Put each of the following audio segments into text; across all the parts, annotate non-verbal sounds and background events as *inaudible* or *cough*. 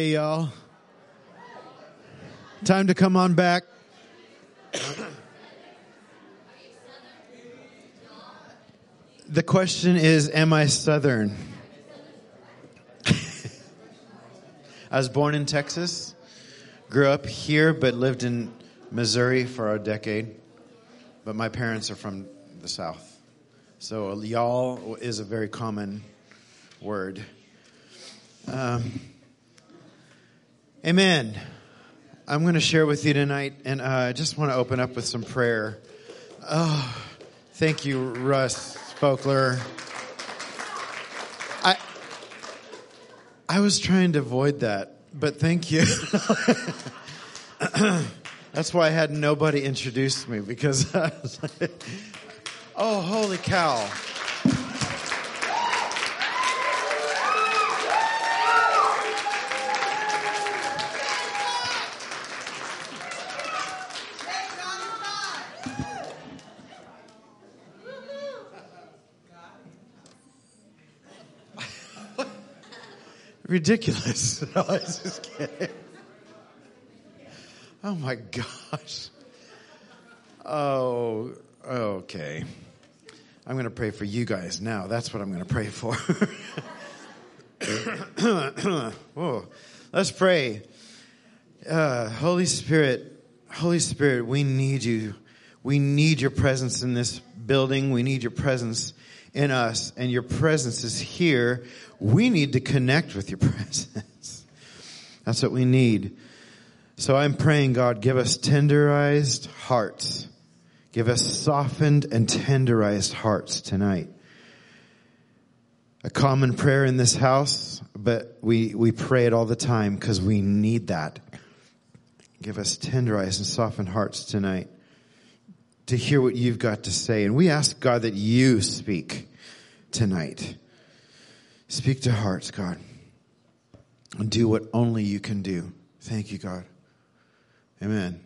Hey, y'all. Time to come on back. the question is Am I Southern? *laughs* I was born in Texas, grew up here, but lived in Missouri for a decade. But my parents are from the South. So, y'all is a very common word. Um, amen. I'm going to share with you tonight, and uh, I just want to open up with some prayer. Oh, thank you, Russ Spokler. I I was trying to avoid that, but thank you. *laughs* That's why I had nobody introduce me because I was like, oh, holy cow. Ridiculous. *laughs* No, I just kidding. Oh my gosh. Oh, okay. I'm going to pray for you guys now. That's what I'm going to pray for. Whoa. *coughs* Let's pray. Uh, Holy Spirit, Holy Spirit, we need you. We need your presence in this building. We need your presence in us, and your presence is here. We need to connect with your *laughs* presence. That's what we need. So I'm praying, God, give us tenderized hearts. Give us softened and tenderized hearts tonight. A common prayer in this house, but we, we pray it all the time because we need that. Give us tenderized and softened hearts tonight to hear what you've got to say. And we ask God that you speak tonight. Speak to hearts, God. And do what only you can do. Thank you, God. Amen.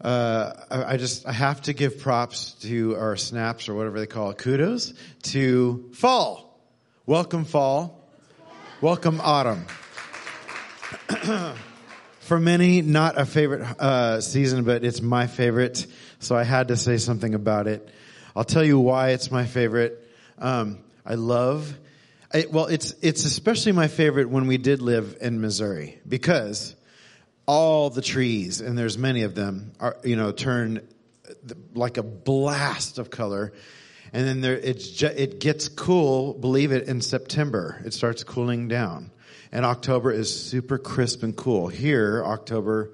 Uh, I, I, just I have to give props to our snaps or whatever they call it, kudos to fall. Welcome fall. Welcome autumn. *clears throat* For many, not a favorite uh, season, but it's my favorite, so I had to say something about it. I'll tell you why it's my favorite. Um, I love. I, well, it's it's especially my favorite when we did live in Missouri because all the trees, and there's many of them, are you know turn like a blast of color, and then there it's ju- it gets cool. Believe it in September, it starts cooling down, and October is super crisp and cool. Here, October,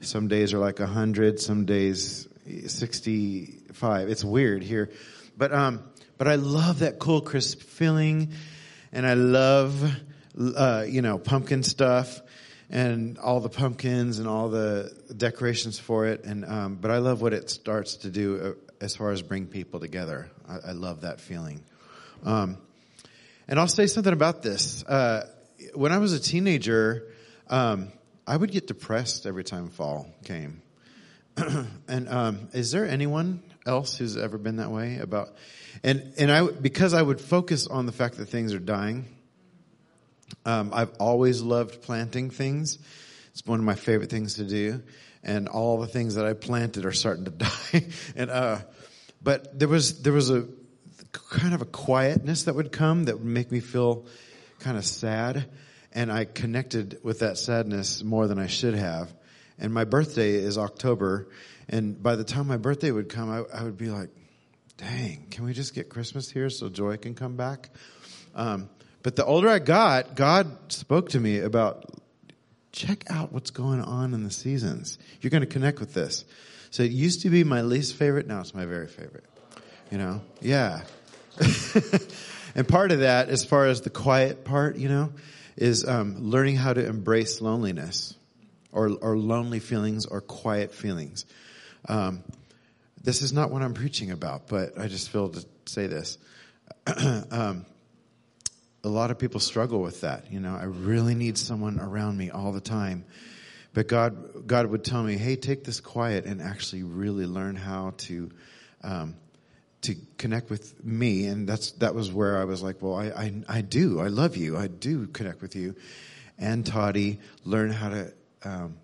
some days are like hundred, some days sixty five. It's weird here, but um, but I love that cool crisp feeling, and I love uh, you know pumpkin stuff and all the pumpkins and all the decorations for it. And um, but I love what it starts to do uh, as far as bring people together. I, I love that feeling. Um, and I'll say something about this. Uh, when I was a teenager, um, I would get depressed every time fall came. *clears throat* and um, is there anyone else who's ever been that way about? And and I because I would focus on the fact that things are dying. Um, I've always loved planting things. It's one of my favorite things to do, and all the things that I planted are starting to *laughs* die. and uh, but there was there was a kind of a quietness that would come that would make me feel kind of sad, and I connected with that sadness more than I should have. And my birthday is October, and by the time my birthday would come, I, I would be like, dang, can we just get Christmas here so joy can come back? Um, but the older I got, God spoke to me about check out what's going on in the seasons. You're going to connect with this. So it used to be my least favorite. Now it's my very favorite. You know? Yeah. *laughs* and part of that, as far as the quiet part, you know, is um, learning how to embrace loneliness or, or lonely feelings or quiet feelings. Um, this is not what I'm preaching about, but I just feel to say this. *clears throat* um, a lot of people struggle with that. You know, I really need someone around me all the time. But God, God would tell me, "Hey, take this quiet and actually really learn how to, um, to connect with me." And that's that was where I was like, "Well, I, I, I do. I love you. I do connect with you." and Toddy, learn how to um,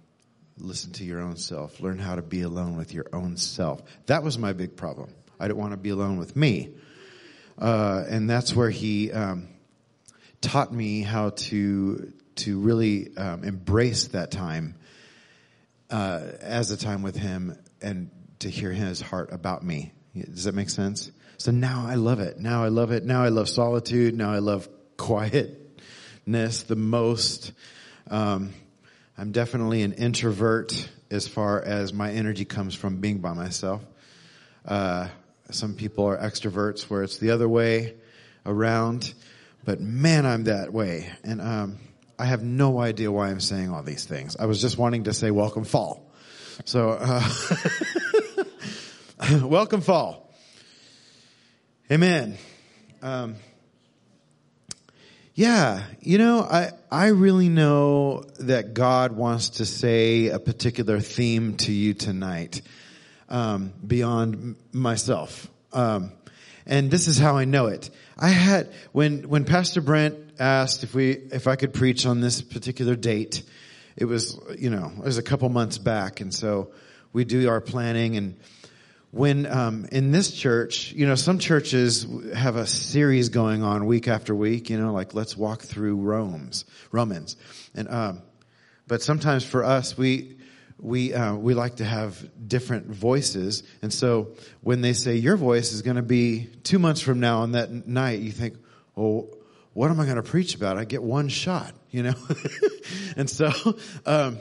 listen to your own self. Learn how to be alone with your own self. That was my big problem. I didn't want to be alone with me. Uh, and that's where he um, taught me how to to really um, embrace that time uh, as a time with him and to hear his heart about me. Does that make sense? So now I love it. Now I love it. Now I love solitude. Now I love quietness the most. Um, I'm definitely an introvert as far as my energy comes from being by myself. Uh, some people are extroverts where it's the other way around, but man, I'm that way. And um, I have no idea why I'm saying all these things. I was just wanting to say welcome fall. So, uh, *laughs* welcome fall. Amen. Um, yeah, you know, I, I really know that God wants to say a particular theme to you tonight, um, beyond myself. Um, and this is how I know it. I had, when, when Pastor Brent asked if we, if I could preach on this particular date, it was, you know, it was a couple months back. And so we do our planning and, when um, in this church, you know, some churches have a series going on week after week. You know, like let's walk through Romans, Romans, and um, but sometimes for us, we we uh, we like to have different voices, and so when they say your voice is going to be two months from now on that night, you think, oh, what am I going to preach about? I get one shot, you know, *laughs* and so. Um,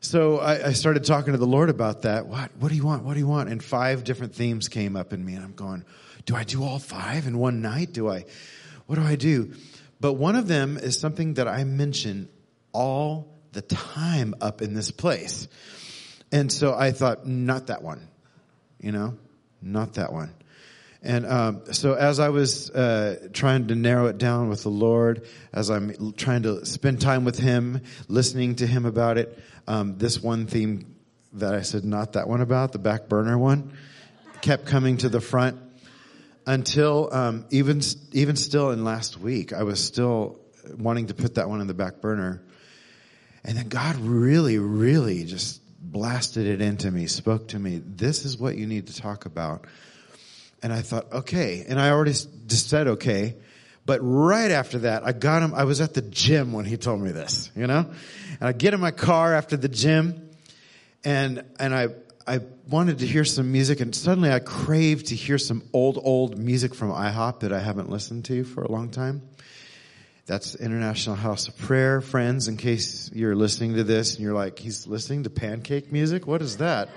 so I, I, started talking to the Lord about that. What? What do you want? What do you want? And five different themes came up in me, and I'm going, do I do all five in one night? Do I? What do I do? But one of them is something that I mention all the time up in this place. And so I thought, not that one. You know, not that one. And um, so, as I was uh, trying to narrow it down with the Lord, as I'm trying to spend time with Him, listening to Him about it, um, this one theme that I said not that one about, the back burner one, kept coming to the front until um, even even still in last week, I was still wanting to put that one in the back burner, and then God really, really just blasted it into me, spoke to me. This is what you need to talk about and I thought, okay. And I already just said okay. But right after that, I got him. I was at the gym when he told me this, you know? And I get in my car after the gym and, and I, I wanted to hear some music and suddenly I craved to hear some old, old music from IHOP that I haven't listened to for a long time. That's International House of Prayer, friends, in case you're listening to this and you're like, he's listening to pancake music? What is that?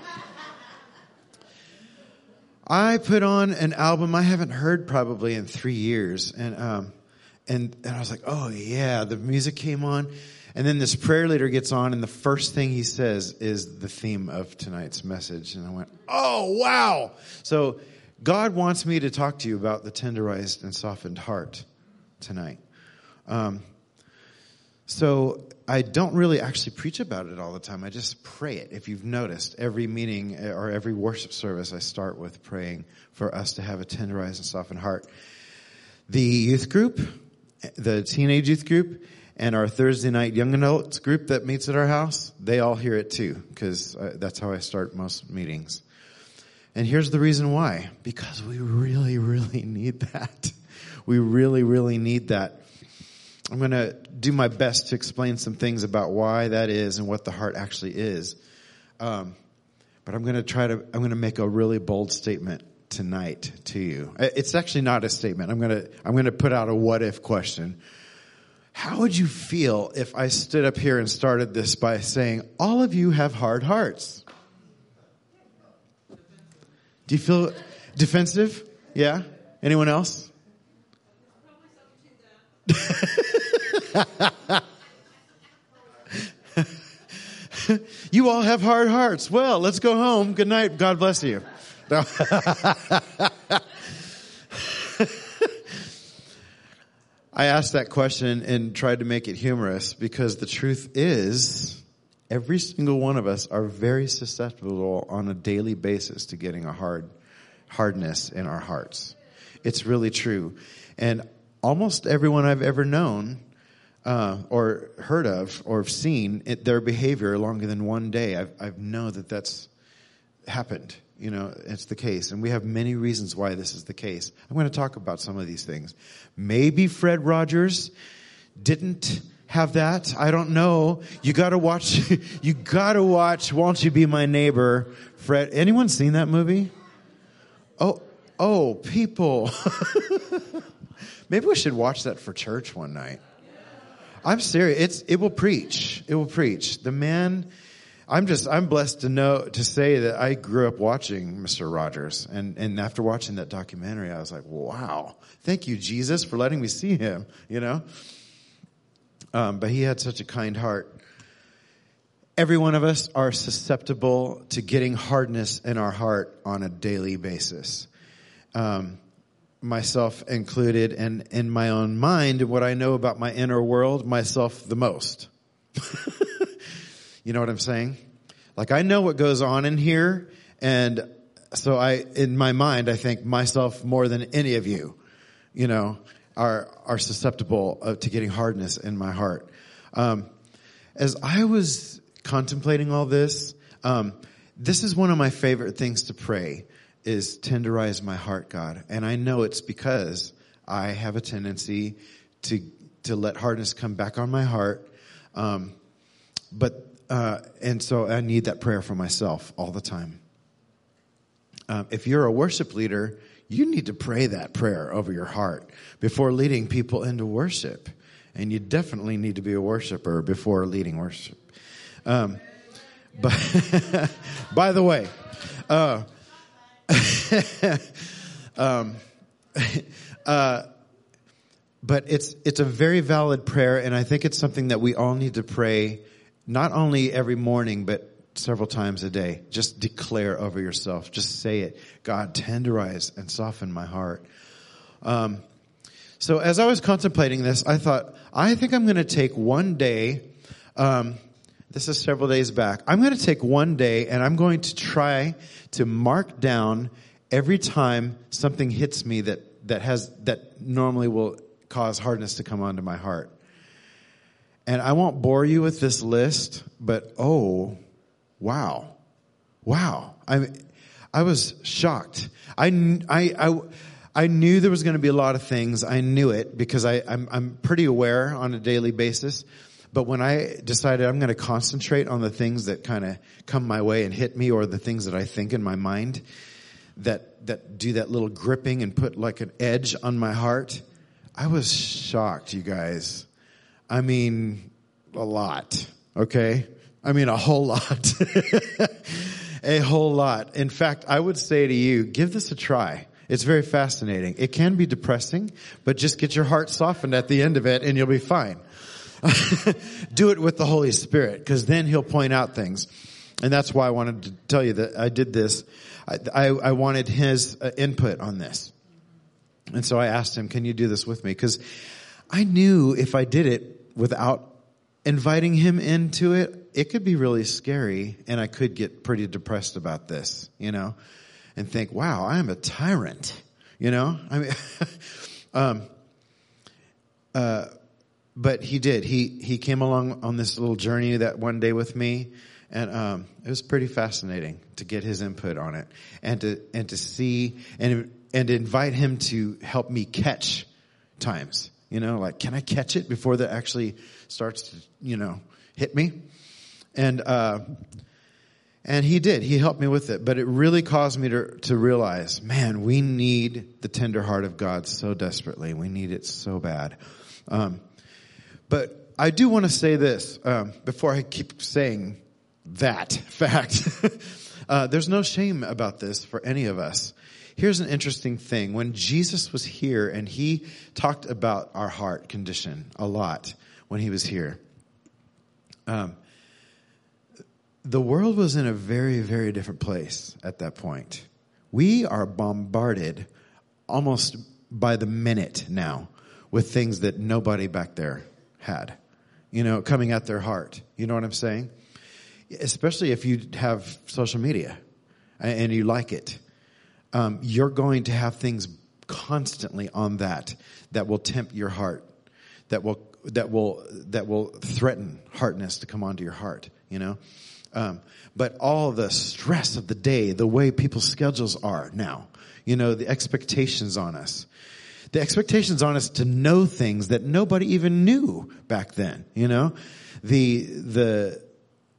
I put on an album I haven't heard probably in three years, and um, and and I was like, oh yeah, the music came on, and then this prayer leader gets on, and the first thing he says is the theme of tonight's message, and I went, oh wow! So God wants me to talk to you about the tenderized and softened heart tonight. Um, so I don't really actually preach about it all the time. I just pray it. If you've noticed, every meeting eh, or every worship service, I start with praying for us to have a tenderized and softened heart. The youth group, the teenage youth group, and our Thursday night young adults group that meets at our house, they all hear it too, because uh, that's how I start most meetings. And here's the reason why. Because we really, really *laughs* need that. We really, really need that. I'm going to do my best to explain some things about why that is and what the heart actually is. Um, but I'm going to try to, I'm going to make a really bold statement tonight to you. It's actually not a statement. I'm going to, I'm going to put out a what if question. How would you feel if I stood up here and started this by saying, all of you have hard hearts? Do you feel defensive? Yeah? Anyone else? *laughs* you all have hard hearts. Well, let's go home. Good night. God bless you. *laughs* I asked that question and tried to make it humorous because the truth is every single one of us are very susceptible on a daily basis to getting a hard hardness in our hearts. It's really true. And almost everyone I've ever known uh, or heard of or seen it, their behavior longer than one day. I've, I know that that's happened. You know, it's the case. And we have many reasons why this is the case. I'm going to talk about some of these things. Maybe Fred Rogers didn't have that. I don't know. You gotta watch, *laughs* you gotta watch Won't You Be My Neighbor, Fred. Anyone seen that movie? Oh, oh, people. *laughs* Maybe we should watch that for church one night. I'm serious. It's, it will preach. It will preach. The man, I'm just, I'm blessed to know, to say that I grew up watching Mr. Rogers. And, and after watching that documentary, I was like, wow, thank you, Jesus, for letting me see him, you know? Um, but he had such a kind heart. Every one of us are susceptible to getting hardness in our heart on a daily basis. Um, myself included, and in my own mind, what I know about my inner world, myself the most. *laughs* you know what I'm saying? Like I know what goes on in here, and so I, in my mind, I think myself more than any of you, you know, are are susceptible to getting hardness in my heart. Um, as I was contemplating all this, um, this is one of my favorite things to pray is tenderize my heart, God. And I know it's because I have a tendency to, to let hardness come back on my heart. Um, but, uh, and so I need that prayer for myself all the time. Um, if you're a worship leader, you need to pray that prayer over your heart before leading people into worship. And you definitely need to be a worshiper before leading worship. Um, but *laughs* by the way, uh, *laughs* um, *laughs* uh, but it's it's a very valid prayer, and I think it's something that we all need to pray, not only every morning, but several times a day. Just declare over yourself. Just say it. God, tenderize and soften my heart. Um, so as I was contemplating this, I thought, I think I'm going to take one day. Um, this is several days back. I'm going to take one day and I'm going to try to mark down every time something hits me that, that has, that normally will cause hardness to come onto my heart. And I won't bore you with this list, but oh, wow. Wow. I, I was shocked. I, I, I, I knew there was going to be a lot of things. I knew it because I, I'm, I'm pretty aware on a daily basis. But when I decided I'm going to concentrate on the things that kind of come my way and hit me or the things that I think in my mind that, that do that little gripping and put like an edge on my heart, I was shocked, you guys. I mean, a lot. Okay. I mean, a whole lot. *laughs* a whole lot. In fact, I would say to you, give this a try. It's very fascinating. It can be depressing, but just get your heart softened at the end of it and you'll be fine. *laughs* do it with the Holy Spirit because then He'll point out things. And that's why I wanted to tell you that I did this. I, I, I wanted His uh, input on this. And so I asked Him, can you do this with me? Because I knew if I did it without inviting Him into it, it could be really scary and I could get pretty depressed about this, you know, and think, wow, I am a tyrant, you know? I mean, *laughs* um, uh, but he did. He he came along on this little journey that one day with me, and um, it was pretty fascinating to get his input on it and to and to see and and invite him to help me catch times. You know, like can I catch it before that actually starts to you know hit me? And uh, and he did. He helped me with it, but it really caused me to to realize, man, we need the tender heart of God so desperately. We need it so bad. Um, but I do want to say this um, before I keep saying that *laughs* fact. *laughs* uh, there's no shame about this for any of us. Here's an interesting thing. When Jesus was here and he talked about our heart condition a lot when he was here, um, the world was in a very, very different place at that point. We are bombarded almost by the minute now with things that nobody back there had, you know, coming at their heart. You know what I'm saying? Especially if you have social media and you like it. Um, you're going to have things constantly on that that will tempt your heart, that will that will that will threaten hardness to come onto your heart. You know, um, but all the stress of the day, the way people's schedules are now, you know, the expectations on us, the expectations on us to know things that nobody even knew back then. You know, the the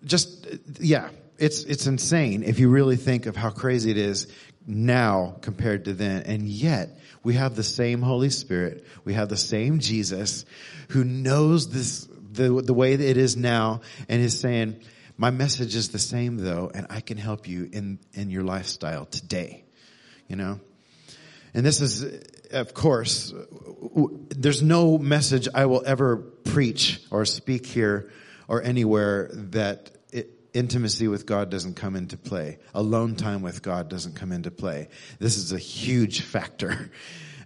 just yeah, it's it's insane if you really think of how crazy it is now compared to then, and yet we have the same Holy Spirit. We have the same Jesus who knows this, the, the way that it is now and is saying, my message is the same though, and I can help you in, in your lifestyle today. You know? And this is, of course, there's no message I will ever preach or speak here or anywhere that intimacy with God doesn't come into play. Alone time with God doesn't come into play. This is a huge factor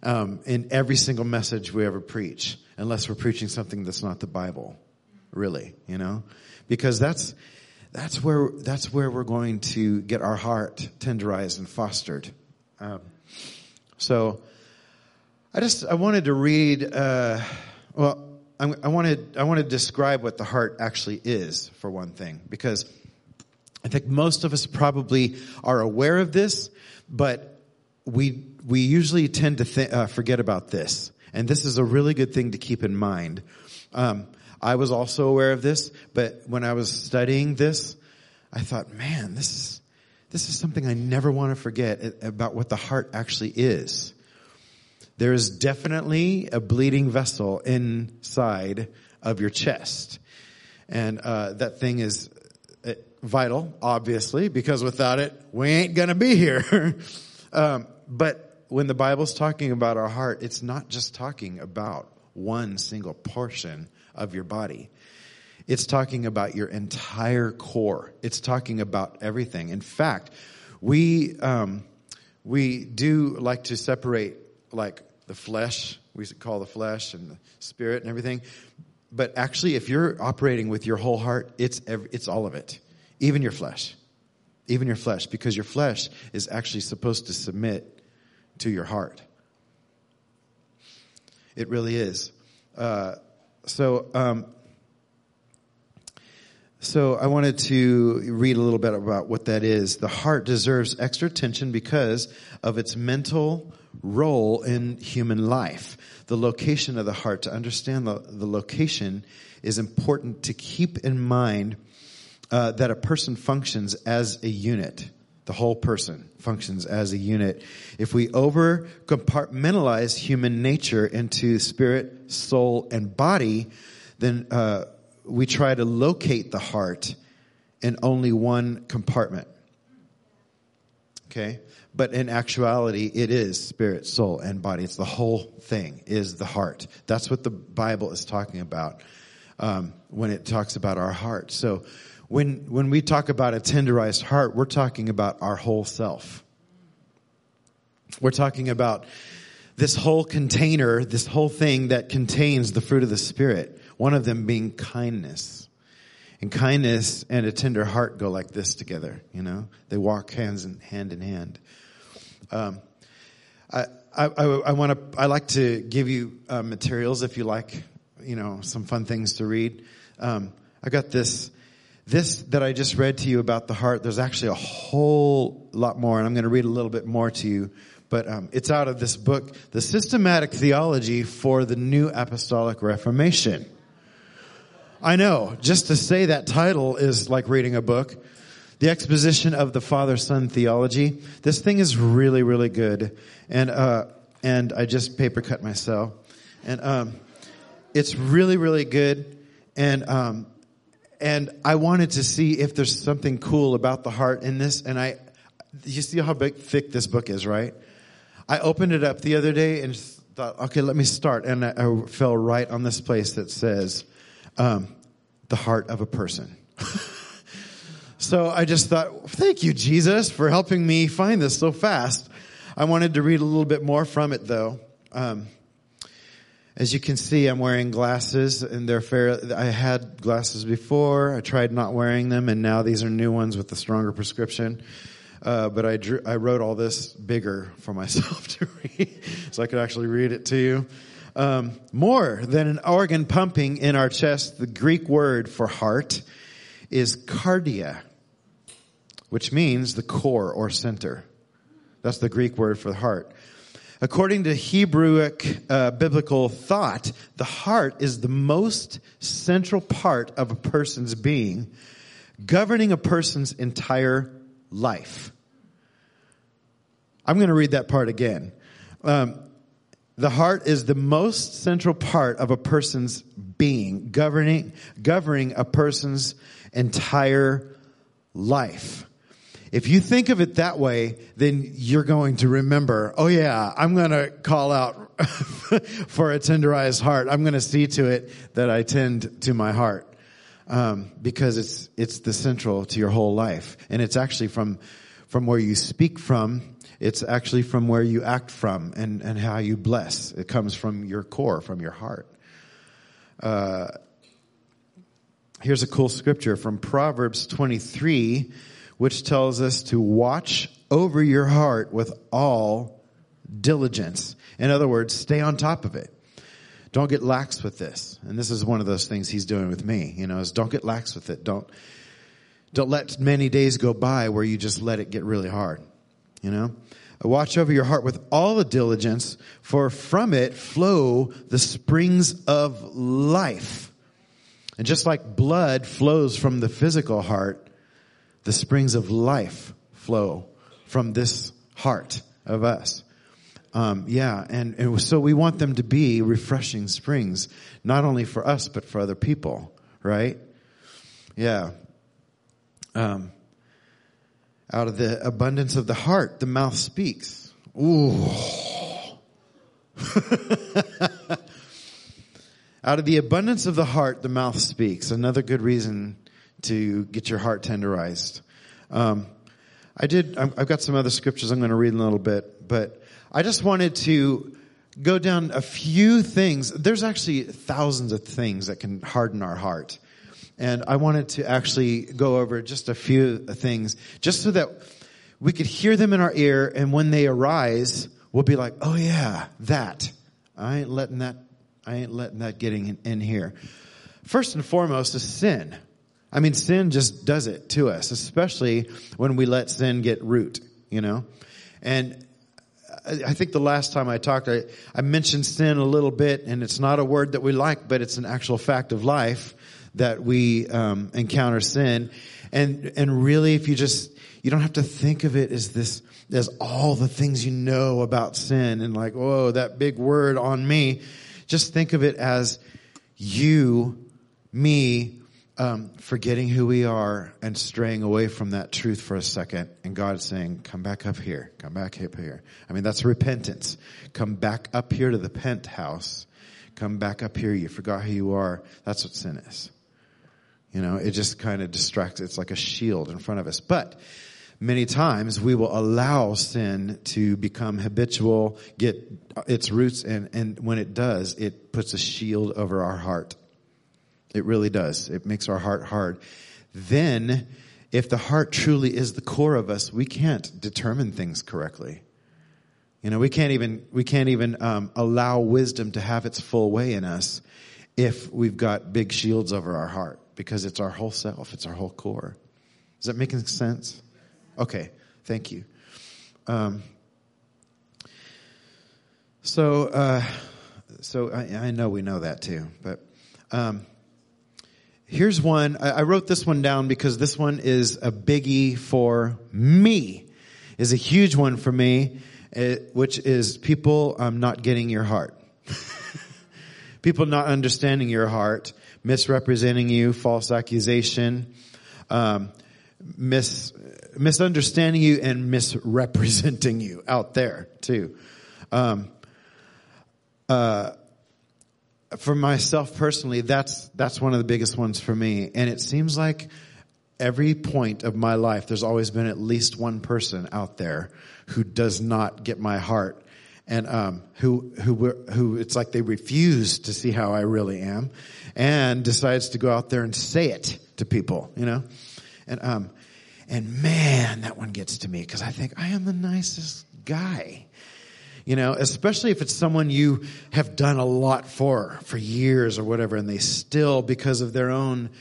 um, in every single message we ever preach, unless we're preaching something that's not the Bible, really, you know, because that's that's where that's where we're going to get our heart tenderized and fostered. Um, so, I just I wanted to read. Uh, well, I'm, I wanted I want to describe what the heart actually is for one thing, because I think most of us probably are aware of this, but we we usually tend to th- uh, forget about this, and this is a really good thing to keep in mind. Um, I was also aware of this, but when I was studying this, I thought, man, this is this is something I never want to forget about what the heart actually is. There is definitely a bleeding vessel inside of your chest, and uh, that thing is vital, obviously, because without it, we ain't gonna be here. *laughs* um, but when the Bible's talking about our heart, it's not just talking about one single portion of your body. It's talking about your entire core. It's talking about everything. In fact, we um, we do like to separate like the flesh. We call the flesh and the spirit and everything. But actually, if you're operating with your whole heart, it's every, it's all of it. Even your flesh. Even your flesh, because your flesh is actually supposed to submit to your heart. It really is. Uh, so, um, so I wanted to read a little bit about what that is. The heart deserves extra attention because of its mental role in human life. The location of the heart, to understand the, the location is important to keep in mind uh, that a person functions as a unit. The whole person functions as a unit. If we over compartmentalize human nature into spirit, soul, and body, then uh, we try to locate the heart in only one compartment. Okay? But in actuality, it is spirit, soul, and body. It's the whole thing is the heart. That's what the Bible is talking about um, when it talks about our heart. So when, when we talk about a tenderized heart, we're talking about our whole self. We're talking about this whole container, this whole thing that contains the fruit of the Spirit. One of them being kindness. And kindness and a tender heart go like this together, you know? They walk hands in, hand in hand. Um, I, I, I want to, I like to give you uh, materials if you like, you know, some fun things to read. Um, I got this this that I just read to you about the heart, there's actually a whole lot more, and I'm going to read a little bit more to you. But um, it's out of this book, The Systematic Theology for the New Apostolic Reformation. I know, just to say that title is like reading a book. The exposition of the Father Son theology. This thing is really, really good, and uh, and I just paper cut myself, and um, it's really, really good. And um, and I wanted to see if there's something cool about the heart in this. And I, you see how big, thick this book is, right? I opened it up the other day and thought, okay, let me start. And I, I fell right on this place that says, um, the heart of a person. *laughs* so I just thought, thank you, Jesus, for helping me find this so fast. I wanted to read a little bit more from it though. Um, as you can see, I'm wearing glasses and they're fair. I had glasses before. I tried not wearing them and now these are new ones with a stronger prescription. Uh, but I drew, I wrote all this bigger for myself *laughs* to read so I could actually read it to you. Um, more than an organ pumping in our chest, the Greek word for heart is cardia, which means the core or center. That's the Greek word for heart. According to Hebrewic uh, biblical thought, the heart is the most central part of a person's being, governing a person's entire life. I'm going to read that part again. Um, the heart is the most central part of a person's being, governing, governing a person's entire life. If you think of it that way, then you're going to remember, oh yeah, I'm going to call out *laughs* for a tenderized heart. I'm going to see to it that I tend to my heart. Um, because it's, it's the central to your whole life. And it's actually from, from where you speak from. It's actually from where you act from and, and how you bless. It comes from your core, from your heart. Uh, here's a cool scripture from Proverbs 23 which tells us to watch over your heart with all diligence. In other words, stay on top of it. Don't get lax with this. And this is one of those things he's doing with me, you know, is don't get lax with it. Don't, don't let many days go by where you just let it get really hard, you know? Watch over your heart with all the diligence, for from it flow the springs of life. And just like blood flows from the physical heart, the springs of life flow from this heart of us. Um, yeah, and, and so we want them to be refreshing springs, not only for us, but for other people, right? Yeah. Um, out of the abundance of the heart, the mouth speaks. Ooh. *laughs* out of the abundance of the heart, the mouth speaks. Another good reason to get your heart tenderized. Um, I did, I've got some other scriptures I'm going to read in a little bit, but I just wanted to go down a few things. There's actually thousands of things that can harden our heart. And I wanted to actually go over just a few things, just so that we could hear them in our ear, and when they arise, we'll be like, oh yeah, that. I ain't letting that, I ain't letting that getting in, in here. First and foremost is sin. I mean, sin just does it to us, especially when we let sin get root, you know? And I think the last time I talked, I, I mentioned sin a little bit, and it's not a word that we like, but it's an actual fact of life that we um, encounter sin. And and really, if you just you don't have to think of it as this as all the things you know about sin and like, whoa, that big word on me. Just think of it as you, me, um, forgetting who we are and straying away from that truth for a second, and God saying, "Come back up here, come back up here." I mean, that's repentance. Come back up here to the penthouse. Come back up here. You forgot who you are. That's what sin is. You know, it just kind of distracts. It's like a shield in front of us. But many times we will allow sin to become habitual, get its roots, and, and when it does, it puts a shield over our heart. It really does. It makes our heart hard. Then, if the heart truly is the core of us, we can't determine things correctly. You know, we can't even we can't even um, allow wisdom to have its full way in us if we've got big shields over our heart because it's our whole self, it's our whole core. Is that making sense? Okay, thank you. Um, so, uh, so I, I, know we know that too, but um, Here's one. I wrote this one down because this one is a biggie for me. Is a huge one for me, eh, which is people um, not getting your heart. *laughs* people not understanding your heart, misrepresenting you, false accusation, um, mis misunderstanding you, and misrepresenting you out there too. Um, uh, for myself personally, that's, that's one of the biggest ones for me. And it seems like every point of my life, there's always been at least one person out there who does not get my heart. And um, who who who it's like they refuse to see how I really am, and decides to go out there and say it to people, you know, and um, and man, that one gets to me because I think I am the nicest guy, You know, especially if it's someone you have done a lot for, for years or whatever, and they still, because of their own,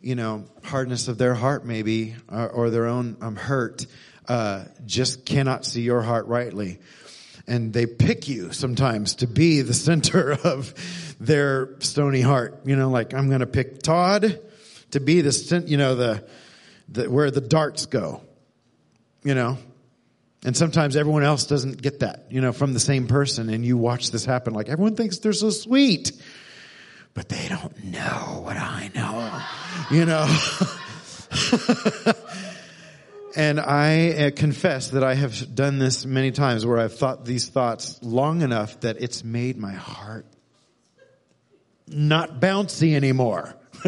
you know, hardness of their heart maybe, or, or their own um, hurt, uh, just cannot see your heart rightly. And they pick you sometimes to be the center *laughs* of their stony heart. You know, like I'm going to pick Todd to be the, you know, the, the, where the darts go. You know, and sometimes everyone else doesn't get that, you know, from the same person. And you watch this happen. Like everyone thinks they're so sweet, but they don't know what I know, you know. *laughs* and I uh, confess that I have done this many times where I've thought these thoughts long enough that it's made my heart not bouncy anymore. *laughs*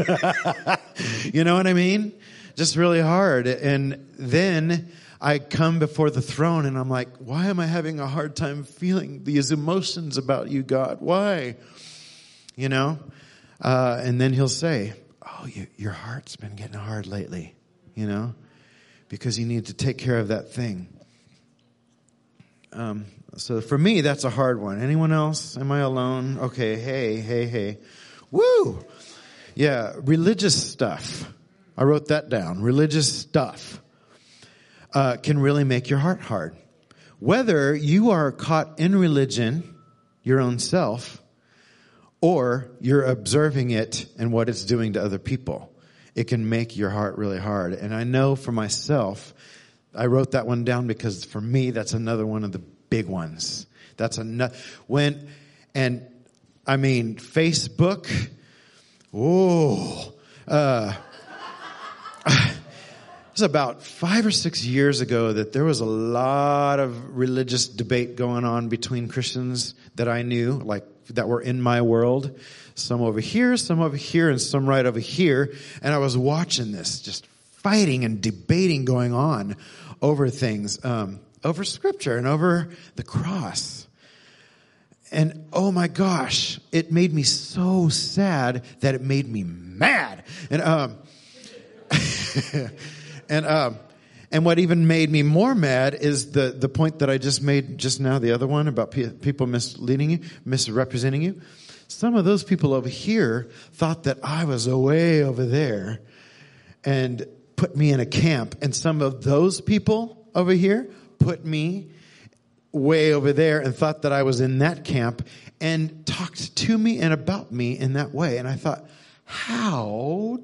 you know what I mean? Just really hard. And then I come before the throne and I'm like, why am I having a hard time feeling these emotions about you, God? Why? You know? Uh, and then he'll say, oh, you, your heart's been getting hard lately, you know? Because you need to take care of that thing. Um, so for me, that's a hard one. Anyone else? Am I alone? Okay, hey, hey, hey. Woo! Yeah, religious stuff. I wrote that down. Religious stuff uh, can really make your heart hard. Whether you are caught in religion, your own self, or you're observing it and what it's doing to other people, it can make your heart really hard. And I know for myself, I wrote that one down because for me, that's another one of the big ones. That's another, when, and I mean, Facebook, oh, uh, was about five or six years ago that there was a lot of religious debate going on between Christians that I knew, like that were in my world. Some over here, some over here, and some right over here. And I was watching this, just fighting and debating going on over things, um, over scripture and over the cross. And oh my gosh, it made me so sad that it made me mad. And, um, *laughs* And, um, and what even made me more mad is the, the point that I just made just now, the other one about pe- people misleading you, misrepresenting you. Some of those people over here thought that I was away over there and put me in a camp. And some of those people over here put me way over there and thought that I was in that camp and talked to me and about me in that way. And I thought, how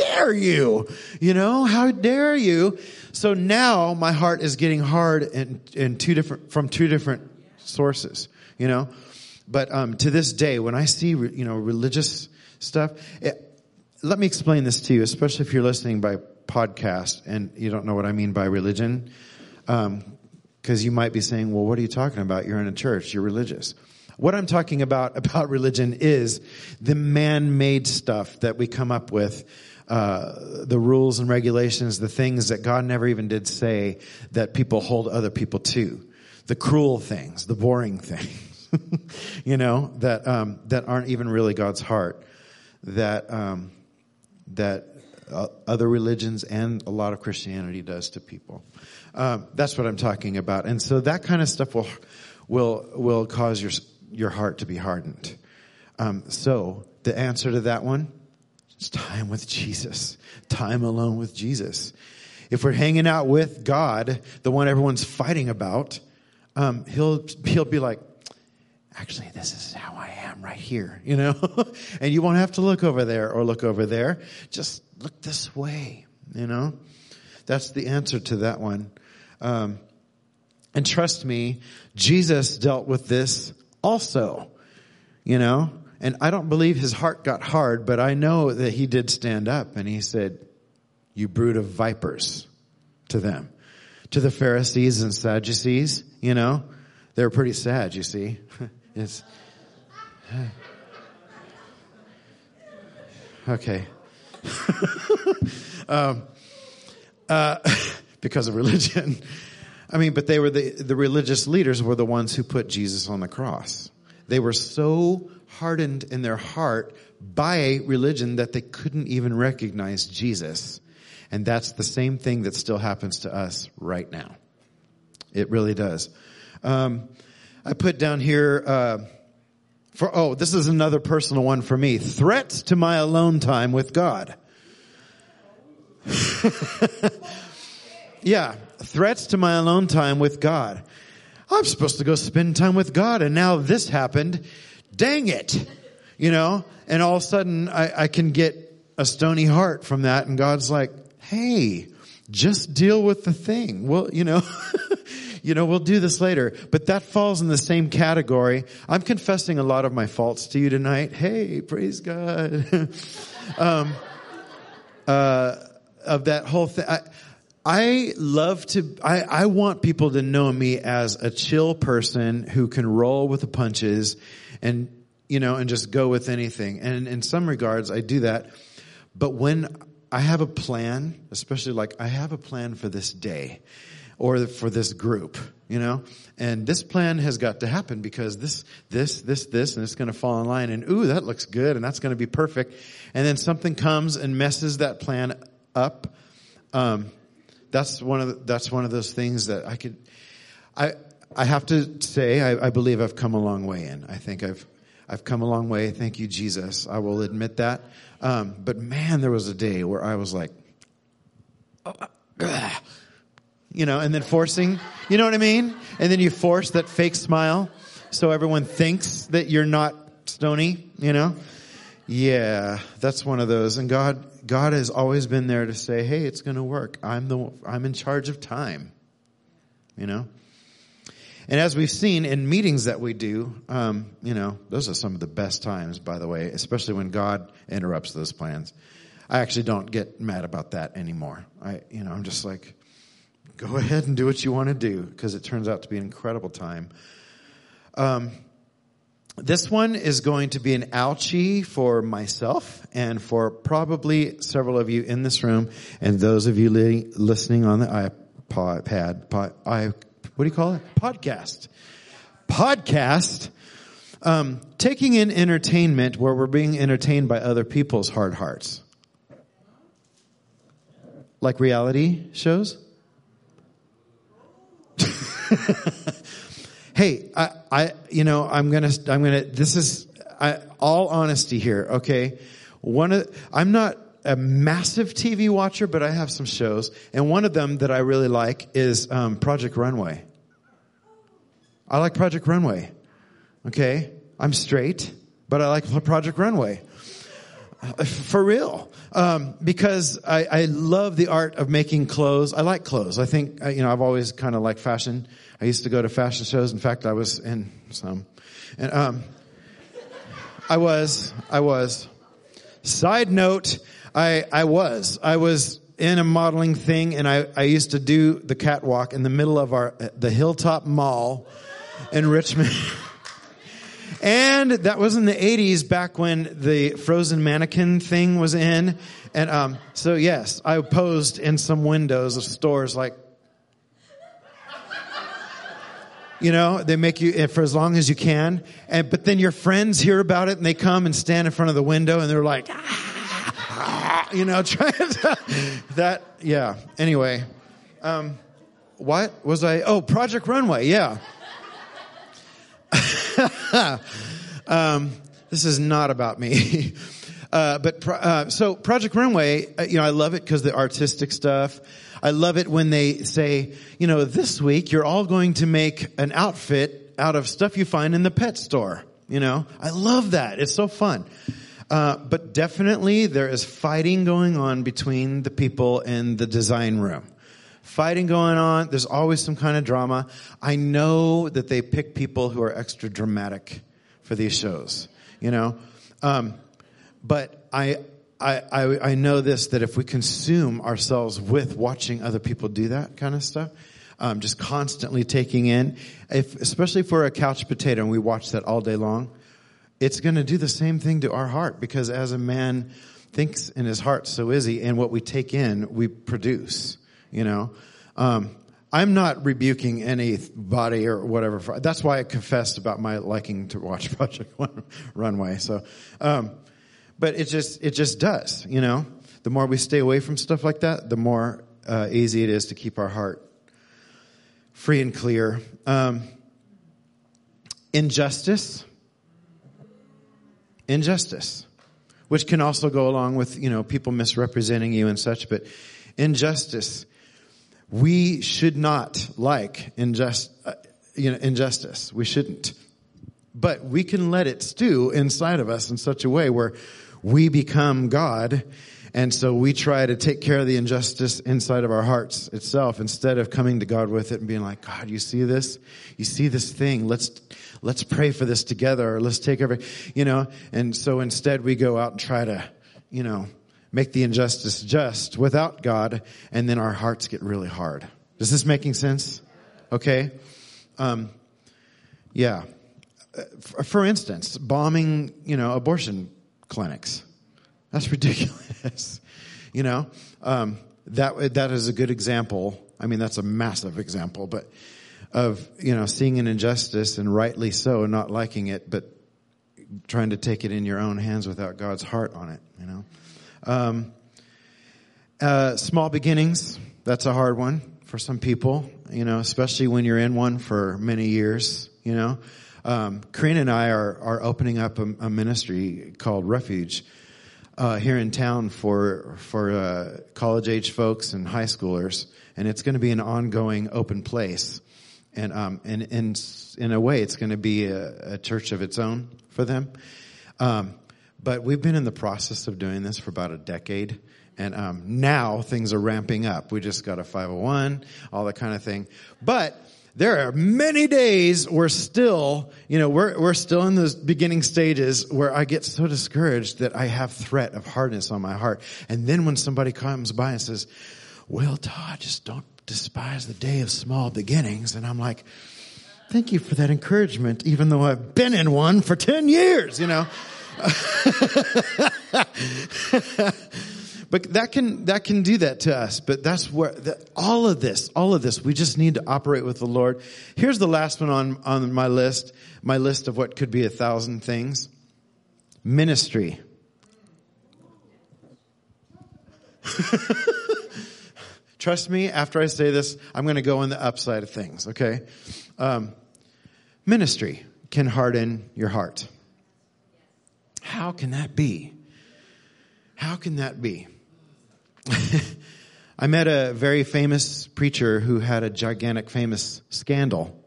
dare you? You know, how dare you? So now my heart is getting hard in, in two different, from two different sources, you know. But um, to this day, when I see, you know, religious stuff, it, let me explain this to you, especially if you're listening by podcast and you don't know what I mean by religion. Um, because you might be saying, well, what are you talking about? You're in a church. You're religious. What I'm talking about *laughs* about religion is the man-made stuff that we come up with uh, the rules and regulations, the things that God never even did say that people hold other people to, the cruel things, the boring *laughs* things, you know, that um, that aren't even really God's heart, that um, that uh, other religions and a lot of Christianity does to people. Um, that's what I'm talking about, and so that kind of stuff will will will cause your your heart to be hardened. Um, so the answer to that one it's time with Jesus. Time alone with Jesus. If we're hanging out with God, the one everyone's fighting about, um, he'll, he'll be like, actually, this is how I am right here, *laughs* you know? and you won't have to look over there or look over there. Just look this way, you know? That's the answer to that one. Um, and trust me, Jesus dealt with this also, you know? And I don't believe his heart got hard, but I know that he did stand up and he said, you brood of vipers to them. To the Pharisees and Sadducees, you know, they were pretty sad, you see. *laughs* it's, *sighs* okay. *laughs* um, uh, *laughs* because of religion. I mean, but they were the, the religious leaders were the ones who put Jesus on the cross. They were so hardened in their heart by a religion that they couldn't even recognize Jesus. And that's the same thing that still happens to us right now. It really does. Um, I put down here, uh, for, oh, this is another personal one for me. Threats to my alone time with God. *laughs* yeah, threats to my alone time with God. I'm supposed to go spend time with God and now this happened. Dang it. You know, and all of a sudden I, I can get a stony heart from that and God's like, hey, just deal with the thing. Well, you know, *laughs* you know, we'll do this later, but that falls in the same category. I'm confessing a lot of my faults to you tonight. Hey, praise God. *laughs* um, uh, of that whole thing. I, I love to, I, I want people to know me as a chill person who can roll with the punches and, you know, and just go with anything. And in some regards, I do that. But when I have a plan, especially like I have a plan for this day or for this group, you know, and this plan has got to happen because this, this, this, this, and it's going to fall in line and ooh, that looks good and that's going to be perfect. And then something comes and messes that plan up. Um, that's one of the, that's one of those things that I could, I, I have to say, I, I believe I've come a long way in. I think I've, I've come a long way. Thank you, Jesus. I will admit that. Um, but man, there was a day where I was like, oh, uh, you know, and then forcing, you know what I mean? And then you force that fake smile so everyone thinks that you're not stony, you know? Yeah, that's one of those. And God, God has always been there to say, "Hey, it's going to work. I'm the I'm in charge of time." You know. And as we've seen in meetings that we do, um, you know, those are some of the best times, by the way, especially when God interrupts those plans. I actually don't get mad about that anymore. I, you know, I'm just like, go ahead and do what you want to do because it turns out to be an incredible time. Um, this one is going to be an ouchie for myself and for probably several of you in this room and those of you li- listening on the iPod, pod, I, what do you call it? Podcast. Podcast. Um, taking in entertainment where we're being entertained by other people's hard hearts. Like reality shows? *laughs* hey, I, I, you know, I'm gonna, I'm gonna, this is, I, all honesty here, okay? One of, I'm not a massive TV watcher, but I have some shows, and one of them that I really like is um, Project Runway. I like Project Runway. Okay, I'm straight, but I like Project Runway. For real. Um, because I, I love the art of making clothes. I like clothes. I think, you know, I've always kind of liked fashion. I used to go to fashion shows. In fact, I was in some. And, um, I was, I was. Side note, I, I was. I was in a modeling thing and I, I used to do the catwalk in the middle of our, the Hilltop Mall in Richmond. And that was in the 80s back when the frozen mannequin thing was in. And um, so, yes, I posed in some windows of stores like, you know, they make you for as long as you can. And, but then your friends hear about it and they come and stand in front of the window and they're like, ah, you know, *laughs* trying to, that, yeah. Anyway, um, what was I? Oh, Project Runway, yeah. *laughs* um, this is not about me. *laughs* uh, but uh, so Project Runway, uh, you know, I love it because the artistic stuff. I love it when they say, you know, this week you're all going to make an outfit out of stuff you find in the pet store. You know, I love that. It's so fun. Uh, but definitely there is fighting going on between the people in the design room fighting going on. There's always some kind of drama. I know that they pick people who are extra dramatic for these shows, you know. Um, but I, I, I, I know this that if we consume ourselves with watching other people do that kind of stuff, um, just constantly taking in, if, especially if we're a couch potato and we watch that all day long, it's going to do the same thing to our heart because as a man thinks in his heart, so is he, and what we take in, we produce you know. Um, I'm not rebuking anybody or whatever. That's why I confessed about my liking to watch *laughs* Project Runway. So, um, but it just it just does, you know. The more we stay away from stuff like that, the more uh, easy it is to keep our heart free and clear. Um, injustice, injustice, which can also go along with, you know, people misrepresenting you and such, but injustice. We should not like uh, you know, injustice. We shouldn't. But we can let it stew inside of us in such a way where we become God and so we try to take care of the injustice inside of our hearts itself instead of coming to God with it and being like, God, you see this? You see this thing? Let's, let's pray for this together or let's take every, you know, and so instead we go out and try to, you know, make the injustice just without God and then our hearts get really hard. Is this making sense? Okay. Um, yeah. For instance, bombing, you know, abortion clinics. That's ridiculous. *laughs* you know, um, that that is a good example. I mean, that's a massive example, but of you know seeing an injustice and rightly so, not liking it, but trying to take it in your own hands without God's heart on it. You know, um, uh, small beginnings. That's a hard one for some people. You know, especially when you're in one for many years. You know, um, Karina and I are are opening up a, a ministry called Refuge uh, here in town for for uh, college age folks and high schoolers, and it's going to be an ongoing open place, and um, and, and in a way, it's going to be a, a, church of its own for them. Um, but we've been in the process of doing this for about a decade. And um, now things are ramping up. We just got a 501, all that kind of thing. But there are many days we're still, you know, we're, we're still in those beginning stages where I get so discouraged that I have threat of hardness on my heart. And then when somebody comes by and says, well, Todd, just don't despise the day of small beginnings. And I'm like, thank you for that encouragement, even though I've been in one for 10 years, you know. *laughs* But that can, that can do that to us. But that's where, the, all of this, all of this, we just need to operate with the Lord. Here's the last one on, on my list, my list of what could be a thousand things. Ministry. *laughs* Trust me, after I say this, I'm going to go on the upside of things, okay? Um, ministry can harden your heart. How can that be? How can that be? *laughs* I met a very famous preacher who had a gigantic, famous scandal.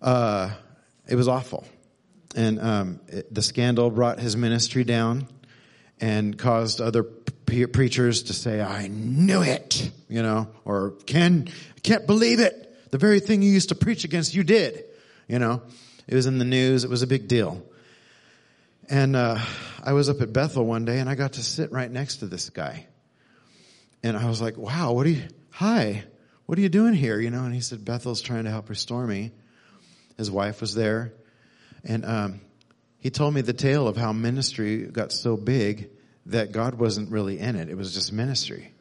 Uh, it was awful. And um, it, the scandal brought his ministry down and caused other pre- preachers to say, I knew it, you know, or I can't believe it. The very thing you used to preach against, you did, you know. It was in the news. It was a big deal. And uh, I was up at Bethel one day and I got to sit right next to this guy. And I was like, wow, what are you, hi, what are you doing here? You know, and he said, Bethel's trying to help restore me. His wife was there. And, um, he told me the tale of how ministry got so big that God wasn't really in it. It was just ministry.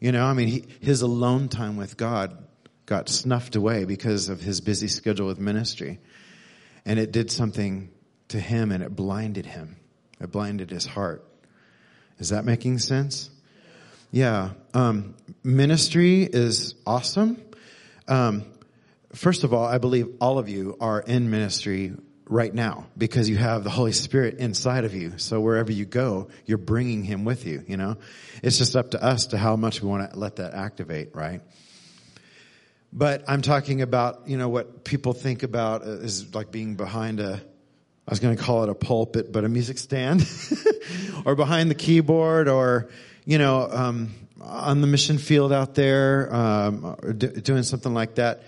You know, I mean, he, his alone time with God got snuffed away because of his busy schedule with ministry. And it did something to him and it blinded him. It blinded his heart. Is that making sense? Yeah. Um, ministry is awesome. Um, first of all, I believe all of you are in ministry right now because you have the Holy Spirit inside of you. So wherever you go, you're bringing Him with you, you know? It's just up to us to how much we want to let that activate, right? But I'm talking about, you know, what people think about is like being behind a, I was going to call it a pulpit, but a music stand *laughs* or behind the keyboard or, you know, um, on the mission field out there, um, do, doing something like that,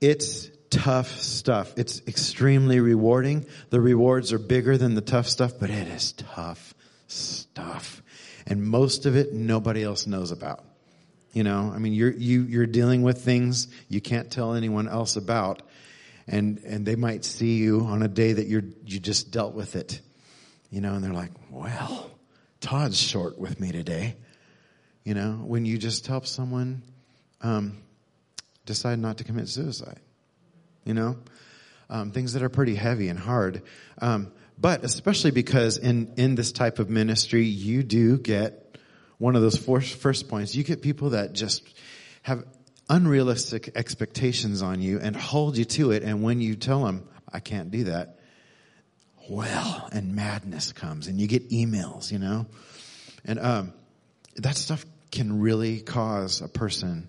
it's tough stuff. It's extremely rewarding. The rewards are bigger than the tough stuff, but it is tough stuff. And most of it nobody else knows about. You know, I mean, you're, you, you're dealing with things you can't tell anyone else about. And, and they might see you on a day that you're, you just dealt with it. You know, and they're like, well, Todd's short with me today. You know, when you just help someone um, decide not to commit suicide. You know, um, things that are pretty heavy and hard. Um, but especially because in in this type of ministry, you do get one of those first, first points. You get people that just have unrealistic expectations on you and hold you to it. And when you tell them, I can't do that. Well, and madness comes and you get emails, you know? And, um, that stuff can really cause a person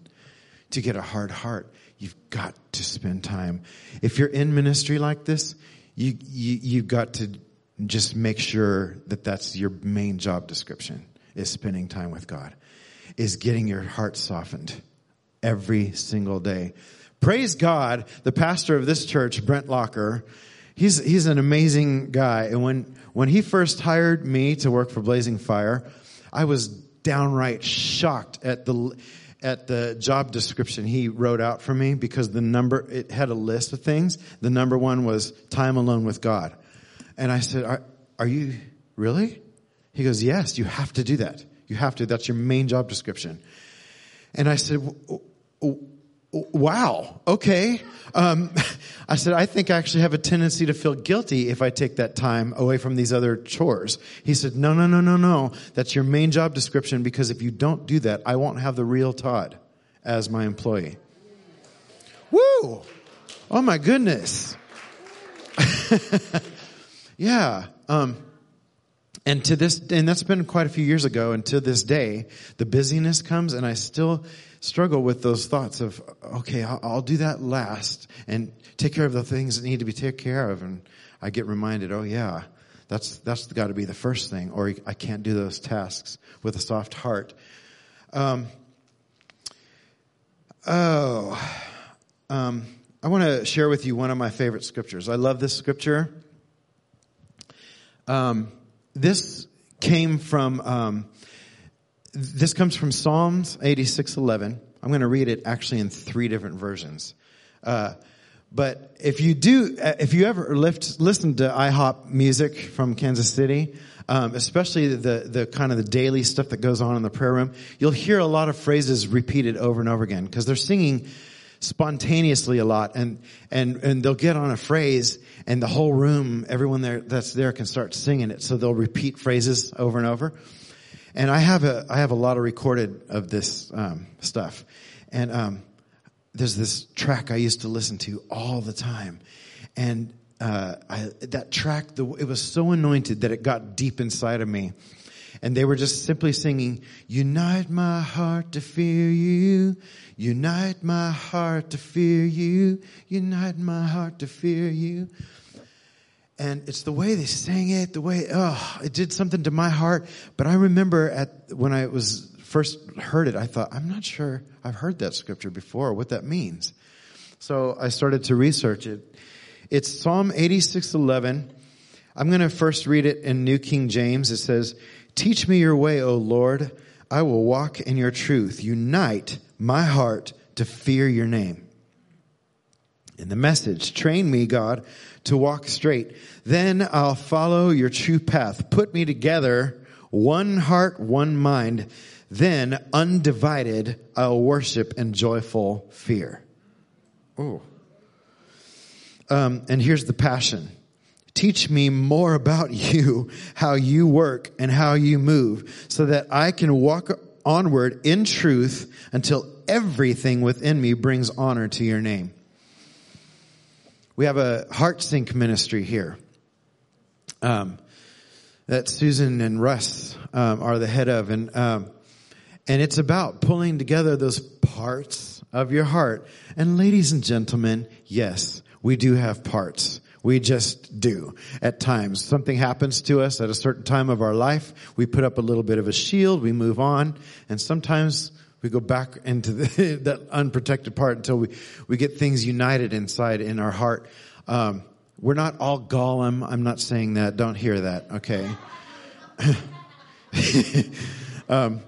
to get a hard heart. You've got to spend time. If you're in ministry like this, you, you, you've got to just make sure that that's your main job description is spending time with God, is getting your heart softened every single day. Praise God, the pastor of this church, Brent Lokker, he's, he's an amazing guy. And when, when he first hired me to work for Blazing Fire, I was downright shocked at the, at the job description he wrote out for me because the number, it had a list of things. The number one was time alone with God. And I said, are, are you really? He goes, yes, you have to do that. You have to. That's your main job description. And I said, wow, okay. Um, *laughs* I said, I think I actually have a tendency to feel guilty if I take that time away from these other chores. He said, no, no, no, no, no. That's your main job description because if you don't do that, I won't have the real Todd as my employee. Woo! Oh my goodness. *laughs* yeah. Um, and to this, and that's been quite a few years ago, and to this day, the busyness comes, and I still struggle with those thoughts of, okay, I'll, I'll do that last, and take care of the things that need to be taken care of, and I get reminded, oh yeah, that's that's got to be the first thing, or I can't do those tasks with a soft heart. Um, oh, um, I want to share with you one of my favorite scriptures. I love this scripture. Um, this came from, um, this comes from Psalms 86:11. I'm going to read it actually in three different versions. Uh, but if you do, uh, if you ever lift, listen to IHOP music from Kansas City, um, especially the the kind of the daily stuff that goes on in the prayer room, you'll hear a lot of phrases repeated over and over again because they're singing spontaneously a lot and, and, and they'll get on a phrase and the whole room, everyone there that's there can start singing it. So they'll repeat phrases over and over. And I have a, I have a lot of recorded of this, um, stuff. And, um, there's this track I used to listen to all the time. And, uh, I, that track, the, it was so anointed that it got deep inside of me and they were just simply singing, Unite my heart to fear you, unite my heart to fear you, unite my heart to fear you. And it's the way they sang it, the way, oh, it did something to my heart. But I remember at, when I was first heard it, I thought, I'm not sure I've heard that scripture before, what that means. So I started to research it. It's Psalm 86:11. I'm going to first read it in New King James. It says, Teach me your way, O Lord. I will walk in your truth. Unite my heart to fear your name. In the message, train me, God, to walk straight. Then I'll follow your true path. Put me together, one heart, one mind. Then undivided, I'll worship in joyful fear. Oh. Um, and here's the passion. Teach me more about *laughs* you, how you work and how you move so that I can walk onward in truth until everything within me brings honor to your name. We have a heart sync ministry here. Um, that Susan and Russ um, are the head of, and um, and it's about pulling together those parts of your heart. And ladies and gentlemen, yes, we do have parts. We just do. At times, something happens to us at a certain time of our life. We put up a little bit of a shield. We move on. And sometimes we go back into the, *laughs* that unprotected part until we, we get things united inside in our heart. Um, we're not all Gollum. I'm not saying that. Don't hear that. Okay. *laughs* um,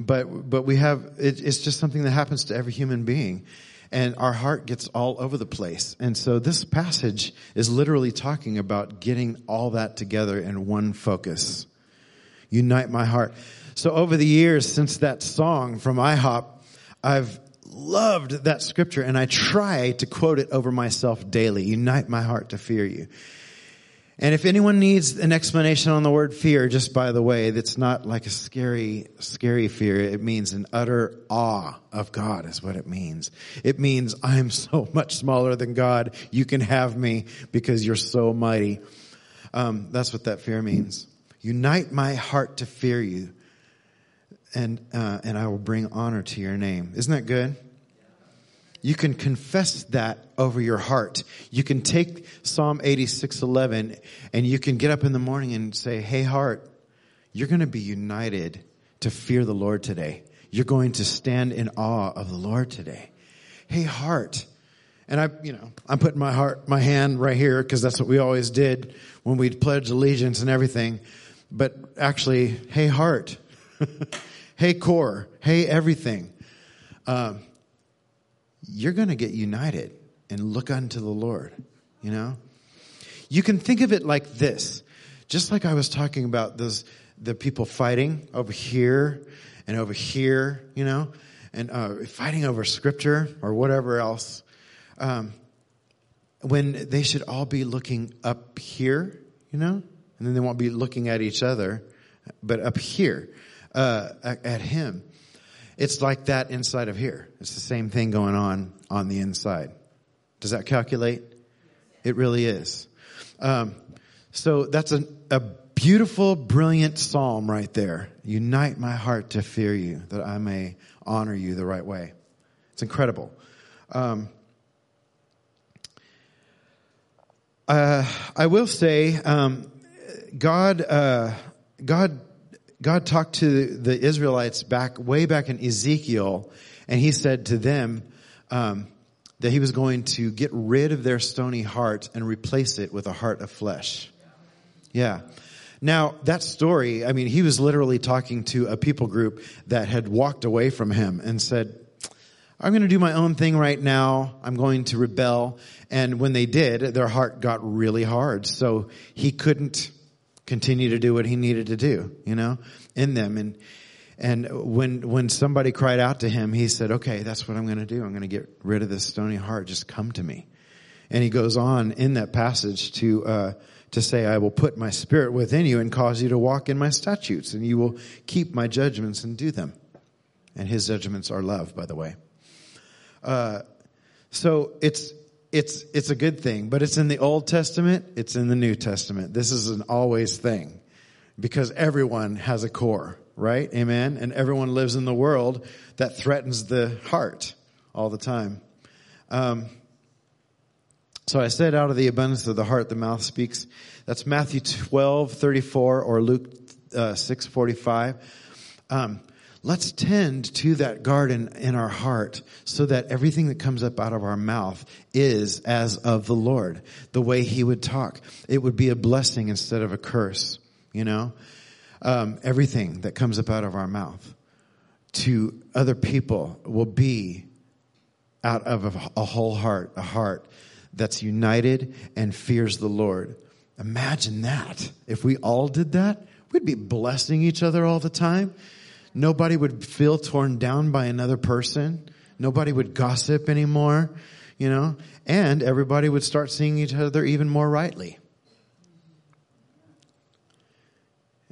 but, but we have, it, it's just something that happens to every human being and our heart gets all over the place. And so this passage is literally talking about getting all that together in one focus. Unite my heart. So over the years since that song from IHOP, I've loved that scripture and I try to quote it over myself daily. Unite my heart to fear you. And if anyone needs an explanation on the word fear, just by the way, that's not like a scary, scary fear. It means an utter awe of God is what it means. It means I am so *laughs* much smaller than God. You can have me because you're so mighty. Um, that's what that fear means. Unite my heart to fear you, and uh, and I will bring honor to your name. Isn't that good? You can confess that over your heart. You can take Psalm 86:11 and you can get up in the morning and say, "Hey heart, you're going to be united to fear the Lord today. You're going to stand in awe of the Lord today." Hey heart. And I, you know, I'm putting my heart, my hand right here because that's what we always did when we'd pledge allegiance and everything. But actually, hey heart, *laughs* hey core, hey everything. Um, you're going to get united and look unto the Lord, you know? You can think of it like this. Just like I was talking about those, the people fighting over here and over here, you know, and uh, fighting over scripture or whatever else. Um, when they should all be looking up here, you know, and then they won't be looking at each other, but up here uh, at Him. It's like that inside of here. It's the same thing going on on the inside. Does that calculate? It really is. Um, so that's a, a beautiful, brilliant psalm right there. Unite my heart to fear you, that I may honor you the right way. It's incredible. Um, uh, I will say, um, God, uh, God God talked to the Israelites back, way back in Ezekiel, and he said to them, um, that he was going to get rid of their stony heart and replace it with a heart of flesh. Yeah. Now, that story, I mean, he was literally talking to a people group that had walked away from him and said, I'm going to do my own thing right now. I'm going to rebel. And when they did, their heart got really hard. So he couldn't continue to do what he needed to do, you know, in them. And, and when, when somebody cried out to him, he said, okay, that's what I'm going to do. I'm going to get rid of this stony heart. Just come to me. And he goes on in that passage to, uh, to say, I will put my spirit within you and cause you to walk in my statutes and you will keep my judgments and do them. And his judgments are love, by the way. Uh, so it's, it's, it's a good thing, but it's in the Old Testament, it's in the New Testament. This is an always thing because everyone has a core, right? Amen. And everyone lives in the world that threatens the heart all the time. Um, so I said, out of the abundance of the heart, the mouth speaks. That's Matthew 12, 34 or Luke uh, 6, 45. Um, let's tend to that garden in our heart so that everything that comes up out of our mouth is as of the Lord, the way he would talk. It would be a blessing instead of a curse, you know? Um, everything that comes up out of our mouth to other people will be out of a, a whole heart, a heart that's united and fears the Lord. Imagine that. If we all did that, we'd be blessing each other all the time. Nobody would feel torn down by another person. Nobody would gossip anymore, you know, and everybody would start seeing each other even more rightly.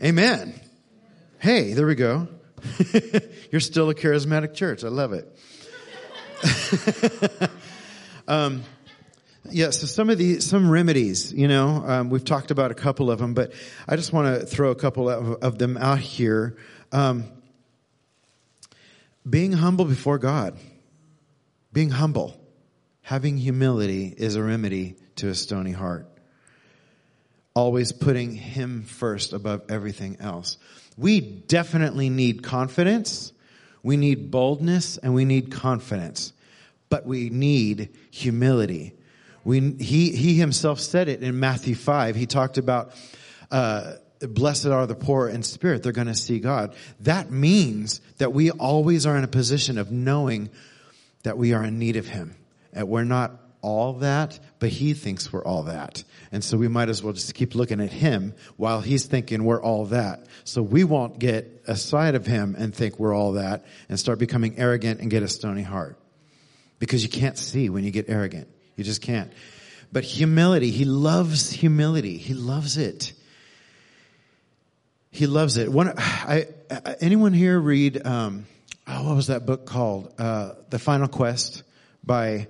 Amen. Hey, there we go. *laughs* You're still a charismatic church. I love it. *laughs* um, yeah, so some of the some remedies, you know, um, we've talked about a couple of them, but I just want to throw a couple of, of them out here. Um, being humble before God, being humble, having humility is a remedy to a stony heart. Always putting Him first above everything else. We definitely need confidence, we need boldness, and we need confidence, but we need humility. We, he, he himself said it in Matthew 5. He talked about uh, blessed are the poor in spirit. They're going to see God. That means that we always are in a position of knowing that we are in need of Him. And we're not all that, but He thinks we're all that. And so we might as well just keep looking at Him while He's thinking we're all that. So we won't get a aside of Him and think we're all that and start becoming arrogant and get a stony heart. Because you can't see when you get arrogant. You just can't. But humility, he loves humility. He loves it. He loves it. One, I, anyone here read, um, oh, what was that book called? Uh, the Final Quest by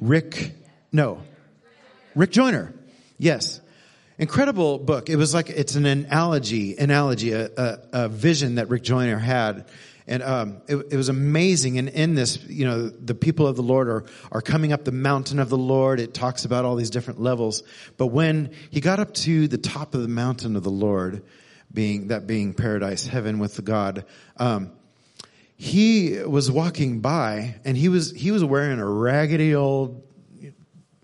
Rick, no, Rick Joyner. Yes. Incredible book. It was like, it's an analogy, analogy, a, a, a vision that Rick Joyner had. And um, it, it, was amazing. And in this, you know, the people of the Lord are, are coming up the mountain of the Lord. It talks about all these different levels. But when he got up to the top of the mountain of the Lord, being that being paradise, heaven with God, um, he was walking by and he was he was wearing a raggedy old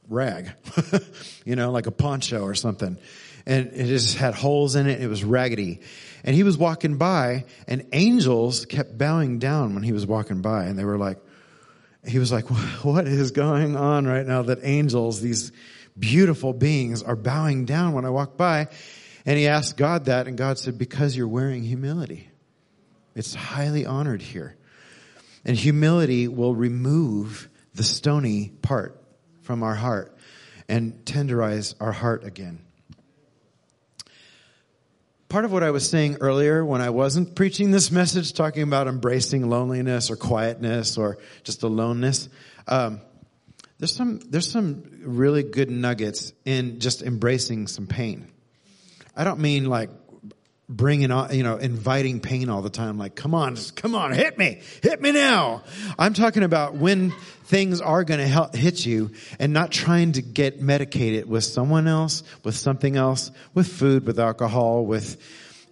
rag, *laughs* you know, like a poncho or something. And it just had holes in it. It was raggedy. And he was walking by and angels kept bowing down when he was walking by. And they were like, he was like, *laughs* what is going on right now that angels, these beautiful beings are bowing down when I walk by? And he asked God that and God said, because you're wearing humility. It's highly honored here. And humility will remove the stony part from our heart and tenderize our heart again. Part of what I was saying earlier when I wasn't preaching this message, talking about embracing loneliness or quietness or just aloneness, um, there's some there's some really good nuggets in just embracing some pain. I don't mean like bringing on, you know, inviting pain all the time. Like, come on, come on, hit me, hit me now. I'm talking about when things are going to hit you and not trying to get medicated with someone else, with something else, with food, with alcohol, with,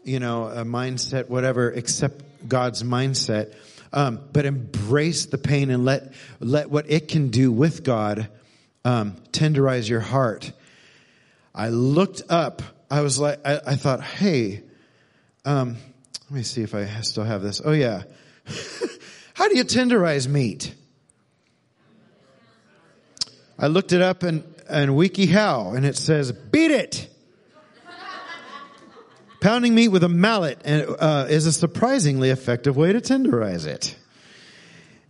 you know, a mindset, whatever, except God's mindset. Um, but embrace the pain and let, let what it can do with God, um, tenderize your heart. I looked up. I was like, I, I thought, hey, um, let me see if I still have this. Oh yeah. *laughs* How do you tenderize meat? I looked it up in, in WikiHow and it says, beat it. Pounding meat with a mallet and, uh, is a surprisingly effective way to tenderize it.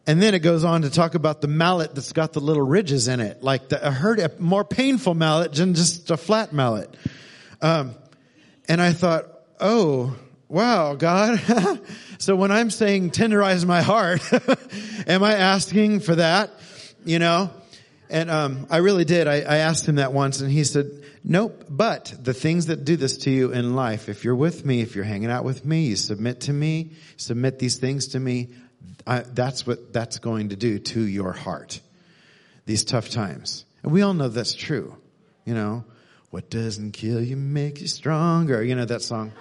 And then it goes on to talk about the mallet that's got the little ridges in it. Like the, I heard a more painful mallet than just a flat mallet. Um, and I thought, oh, wow, God. *laughs* so when I'm saying tenderize my heart, *laughs* am I asking for that? You know? And um, I really did. I, I asked him that once, and he said, "Nope." But the things that do this to you in life, if you're with me, if you're hanging out with me, you submit to me, submit these things to me. I, that's what that's going to do to your heart. These tough times, and we all know that's true. You know, what doesn't kill you makes you stronger. You know that song.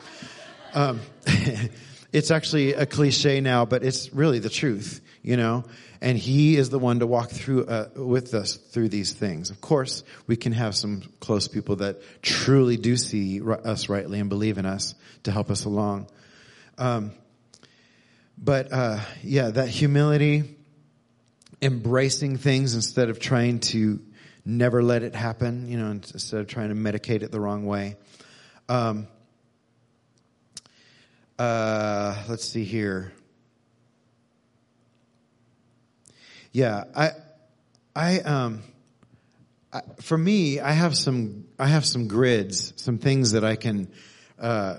Um, *laughs* it's actually a cliche now, but it's really the truth, you know. And He is the one to walk through uh, with us through these things. Of course, we can have some close people that truly do see us rightly and believe in us to help us along. Um, but uh, yeah, that humility, embracing things instead of trying to never let it happen, you know, instead of trying to medicate it the wrong way. Um, uh, let's see here. Yeah, I, I, um, I, for me, I have some, I have some grids, some things that I can, uh,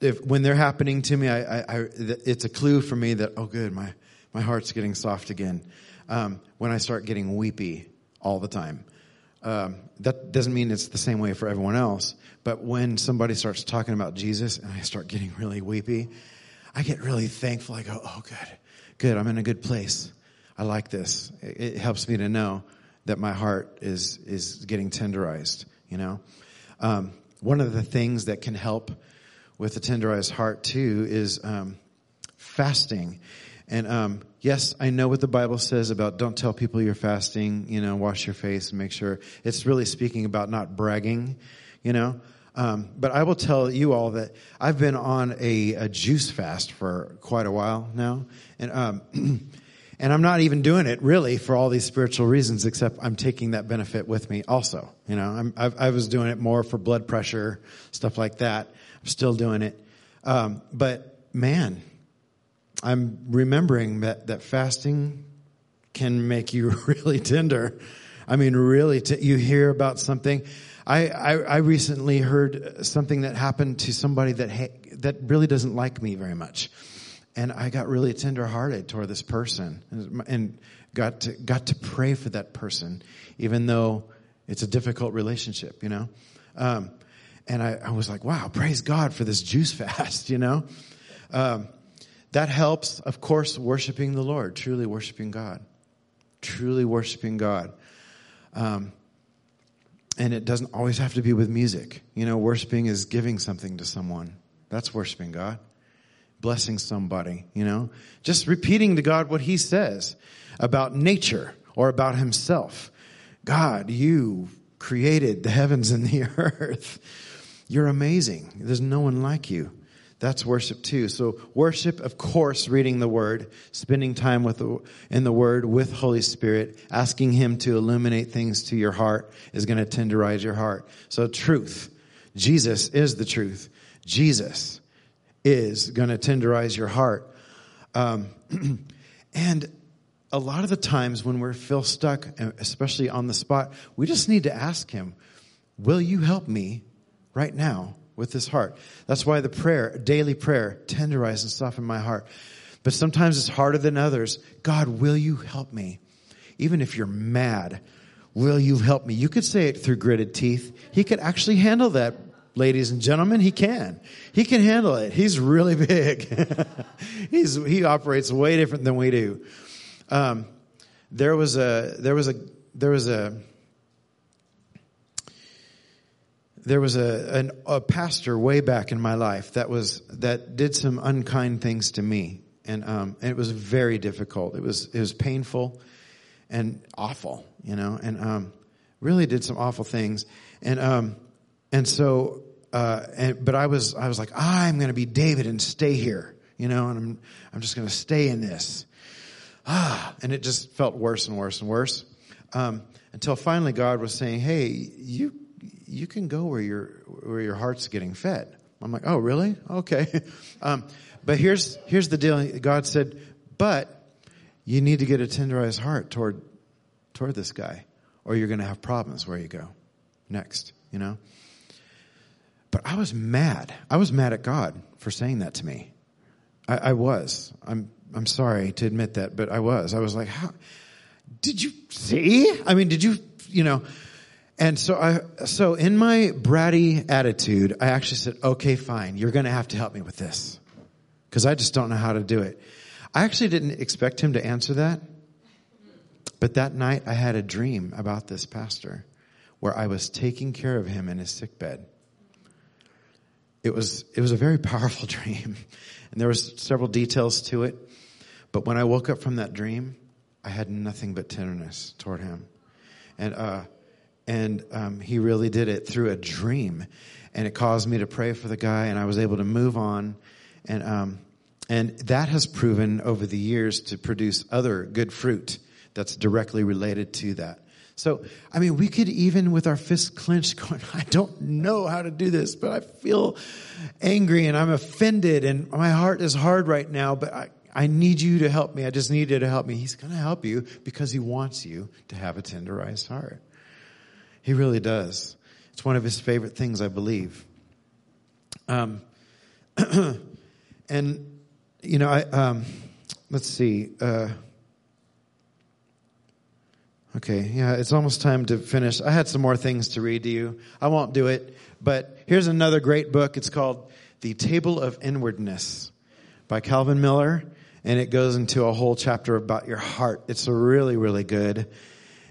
if when they're happening to me, I, I, I, it's a clue for me that oh, good, my my heart's getting soft again. Um, when I start getting weepy all the time, um, that doesn't mean it's the same way for everyone else. But when somebody starts talking about Jesus and I start getting really weepy, I get really thankful. I go, oh, good, good. I'm in a good place. I like this. It, it helps me to know that my heart is, is getting tenderized, you know? Um, one of the things that can help with a tenderized heart too is, um, fasting. And, um, yes, I know what the Bible says about don't tell people you're fasting, you know, wash your face and make sure it's really speaking about not bragging you know. Um, but I will tell you all that I've been on a, a juice fast for quite a while now, and um, *clears throat* and I'm not even doing it really for all these spiritual reasons, except I'm taking that benefit with me also. You know, i was doing it more for blood pressure stuff like that. I'm still doing it, um, but man, I'm remembering that that fasting can make you *laughs* really tender I mean, really, to, you hear about something. I, I, I recently heard something that happened to somebody that ha- that really doesn't like me very much, and I got really tenderhearted toward this person, and, and got to got to pray for that person, even though it's a difficult relationship, you know. Um, and I, I, was like, wow, praise God for this juice *laughs* fast, you know. Um, that helps, of course, worshiping the Lord, truly worshiping God, truly worshiping God. Um, and it doesn't always have to be with music. You know, worshiping is giving something to someone. That's worshiping God. Blessing somebody, you know, just repeating to God what He says about nature or about Himself. God, you created the heavens and the *laughs* earth. You're amazing. There's no one like you. That's worship too. So worship, of course, reading the Word, spending time with the, in the Word with Holy Spirit, asking Him to illuminate things to your heart is going to tenderize your heart. So truth. Jesus is the truth. Jesus is going to tenderize your heart. Um, *clears throat* and a lot of the times when we feel stuck, especially on the spot, we just need to ask Him, Will you help me right now with this heart? That's why the prayer, daily prayer, tenderize and soften my heart. But sometimes it's harder than others. God, will you help me? Even if you're mad, will you help me? You could say it through gritted teeth. He could actually handle that, ladies and gentlemen. He can. He can handle it. He's really big. *laughs* He's, he operates way different than we do. Um, there was a there was a there was a there was a, an, a pastor way back in my life that was that did some unkind things to me, and, um, and it was very difficult. It was it was painful and awful, you know, and um, really did some awful things, and um, and so uh, and but I was I was like I'm going to be David and stay here, you know, and I'm I'm just going to stay in this, ah, and it just felt worse and worse and worse. Um, until finally God was saying, "Hey, you you can go where your where your heart's getting fed." I'm like, "Oh, really? Okay." *laughs* Um, but here's here's the deal. God said, "But you need to get a tenderized heart toward toward this guy, or you're going to have problems where you go next." You know. But I was mad. I was mad at God for saying that to me. I, I was. I'm I'm sorry to admit that, but I was. I was like, how did you see? I mean, did you, you know, and so I, so in my bratty attitude, I actually said, okay, fine. You're going to have to help me with this because I just don't know how to do it. I actually didn't expect him to answer that. But that night I had a dream about this pastor where I was taking care of him in his sick bed. It was, it was a very *laughs* powerful dream and there was several details to it. But when I woke up from that dream, I had nothing but tenderness toward him. And, uh, and um, he really did it through a dream. And it caused me to pray for the guy, and I was able to move on. And, um, and that has proven over the years to produce other good fruit that's directly related to that. So, I mean, we could even with our fists clenched *laughs* going, I don't know how to do this, but I feel angry and I'm offended and my heart is hard right now, but I, I need you to help me. I just need you to help me. He's going to help you because he wants you to have a tenderized heart. He really does. It's one of his favorite things, I believe. Um, *clears throat* and, you know, I, um, let's see. Uh, okay, yeah, it's almost time to finish. I had some more things to read to you. I won't do it, but here's another great book. It's called The Table of Inwardness by Calvin Miller and it goes into a whole chapter about your heart. It's really, really good.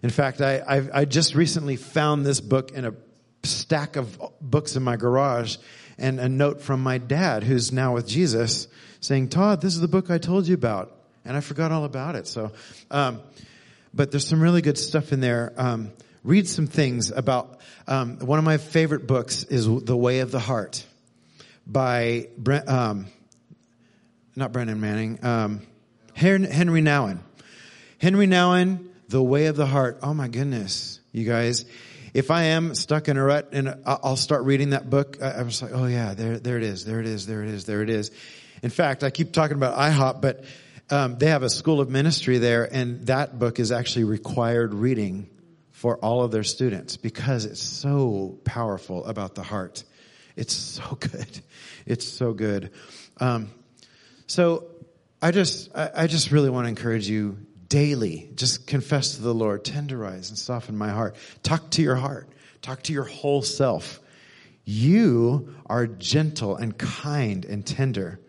In fact, I, I, I just recently found this book in a stack of books in my garage and a note from my dad, who's now with Jesus, saying, Todd, this is the book I told you about. And I forgot all about it. So, um, but there's some really good stuff in there. Um, read some things about, um, one of my favorite books is The Way of the Heart by Brent, um, not Brennan Manning, um, Henry Nouwen. Henry Nouwen, The Way of the Heart. Oh my goodness, you guys. If I am stuck in a rut and I'll start reading that book, I'm just like, oh yeah, there, there it is, there it is, there it is, there it is. In fact, I keep talking about IHOP, but um, they have a school of ministry there, and that book is actually required reading for all of their students because it's so powerful about the heart. It's so *laughs* good. It's so good. Um, so I just, I, I just really want to encourage you daily. Just confess to the Lord, tenderize and soften my heart. Talk to your heart. Talk to your whole self. You are gentle and kind and tender.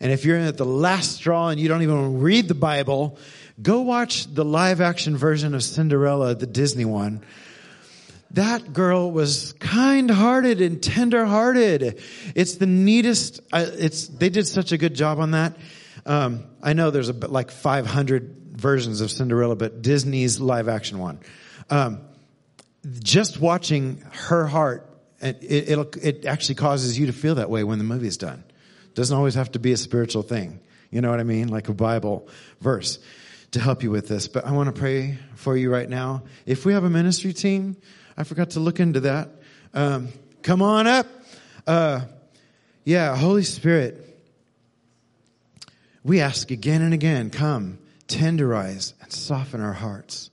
And if you're at the last straw and you don't even read the Bible, go watch the live action version of Cinderella, the Disney one. That girl was kind-hearted and tender-hearted. It's the neatest. Uh, it's they did such a good job on that. Um, I know there's a, like 500 versions of Cinderella, but Disney's live-action one. Um, just watching her heart, it, it, it actually causes you to feel that way when the movie's done. Doesn't always have to be a spiritual thing. You know what I mean? Like a Bible verse to help you with this. But I want to pray for you right now. If we have a ministry team, I forgot to look into that. Um, come on up. Uh, yeah, Holy Spirit, we ask again and again, come, tenderize and soften our hearts.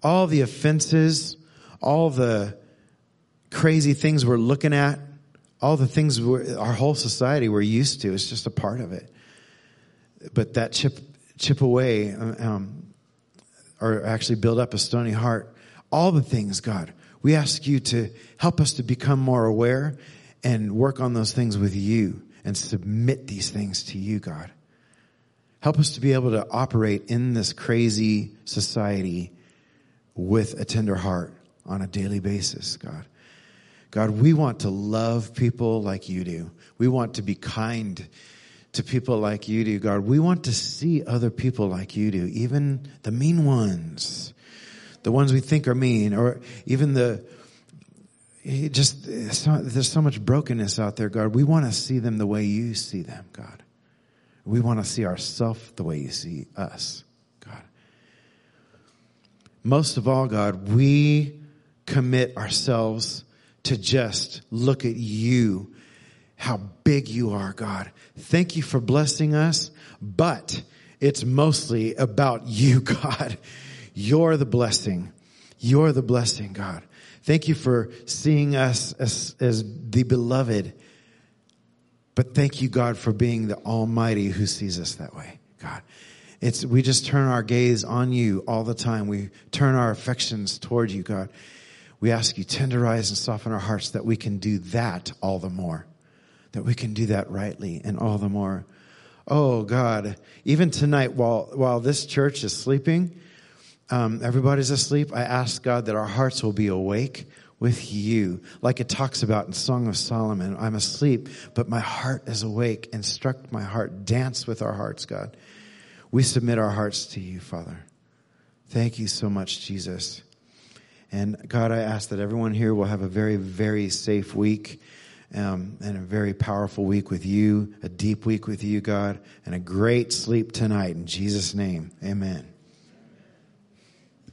All the offenses, all the crazy things we're looking at, all the things our whole society we're used to, it's just a part of it. But that chip, chip away, um, or actually build up a stony heart all the things, God. We ask you to help us to become more aware and work on those things with you and submit these things to you, God. Help us to be able to operate in this crazy society with a tender heart on a daily basis, God. God, we want to love people like you do. We want to be kind to people like you do, God. We want to see other people like you do, even the mean ones the ones we think are mean, or even the just there's so much brokenness out there, God. We want to see them the way you see them, God. We want to see ourselves the way you see us, God. Most of all, God, we commit ourselves to just look at you, how big you are, God. Thank you for blessing us, but it's mostly about you, *laughs* God. You're the blessing. You're the blessing, God. Thank you for seeing us as, as the beloved. But thank you, God, for being the Almighty who sees us that way, God. It's, we just turn our gaze on you all the time. We turn our affections toward you, God. We ask you tenderize and soften our hearts that we can do that all the more. That we can do that rightly and all the more. Oh God, even tonight while, while this church is sleeping, um, everybody's asleep, I ask God that our hearts will be awake with you. Like it talks about in Song of Solomon, I'm asleep, but my heart is awake. Instruct my heart. Dance with our hearts, God. We submit our hearts to you, Father. Thank you so much, Jesus. And God, I ask that everyone here will have a very, very safe week. Um, and a very powerful week with you, a deep week with you, God, and a great sleep tonight. In Jesus' name, amen.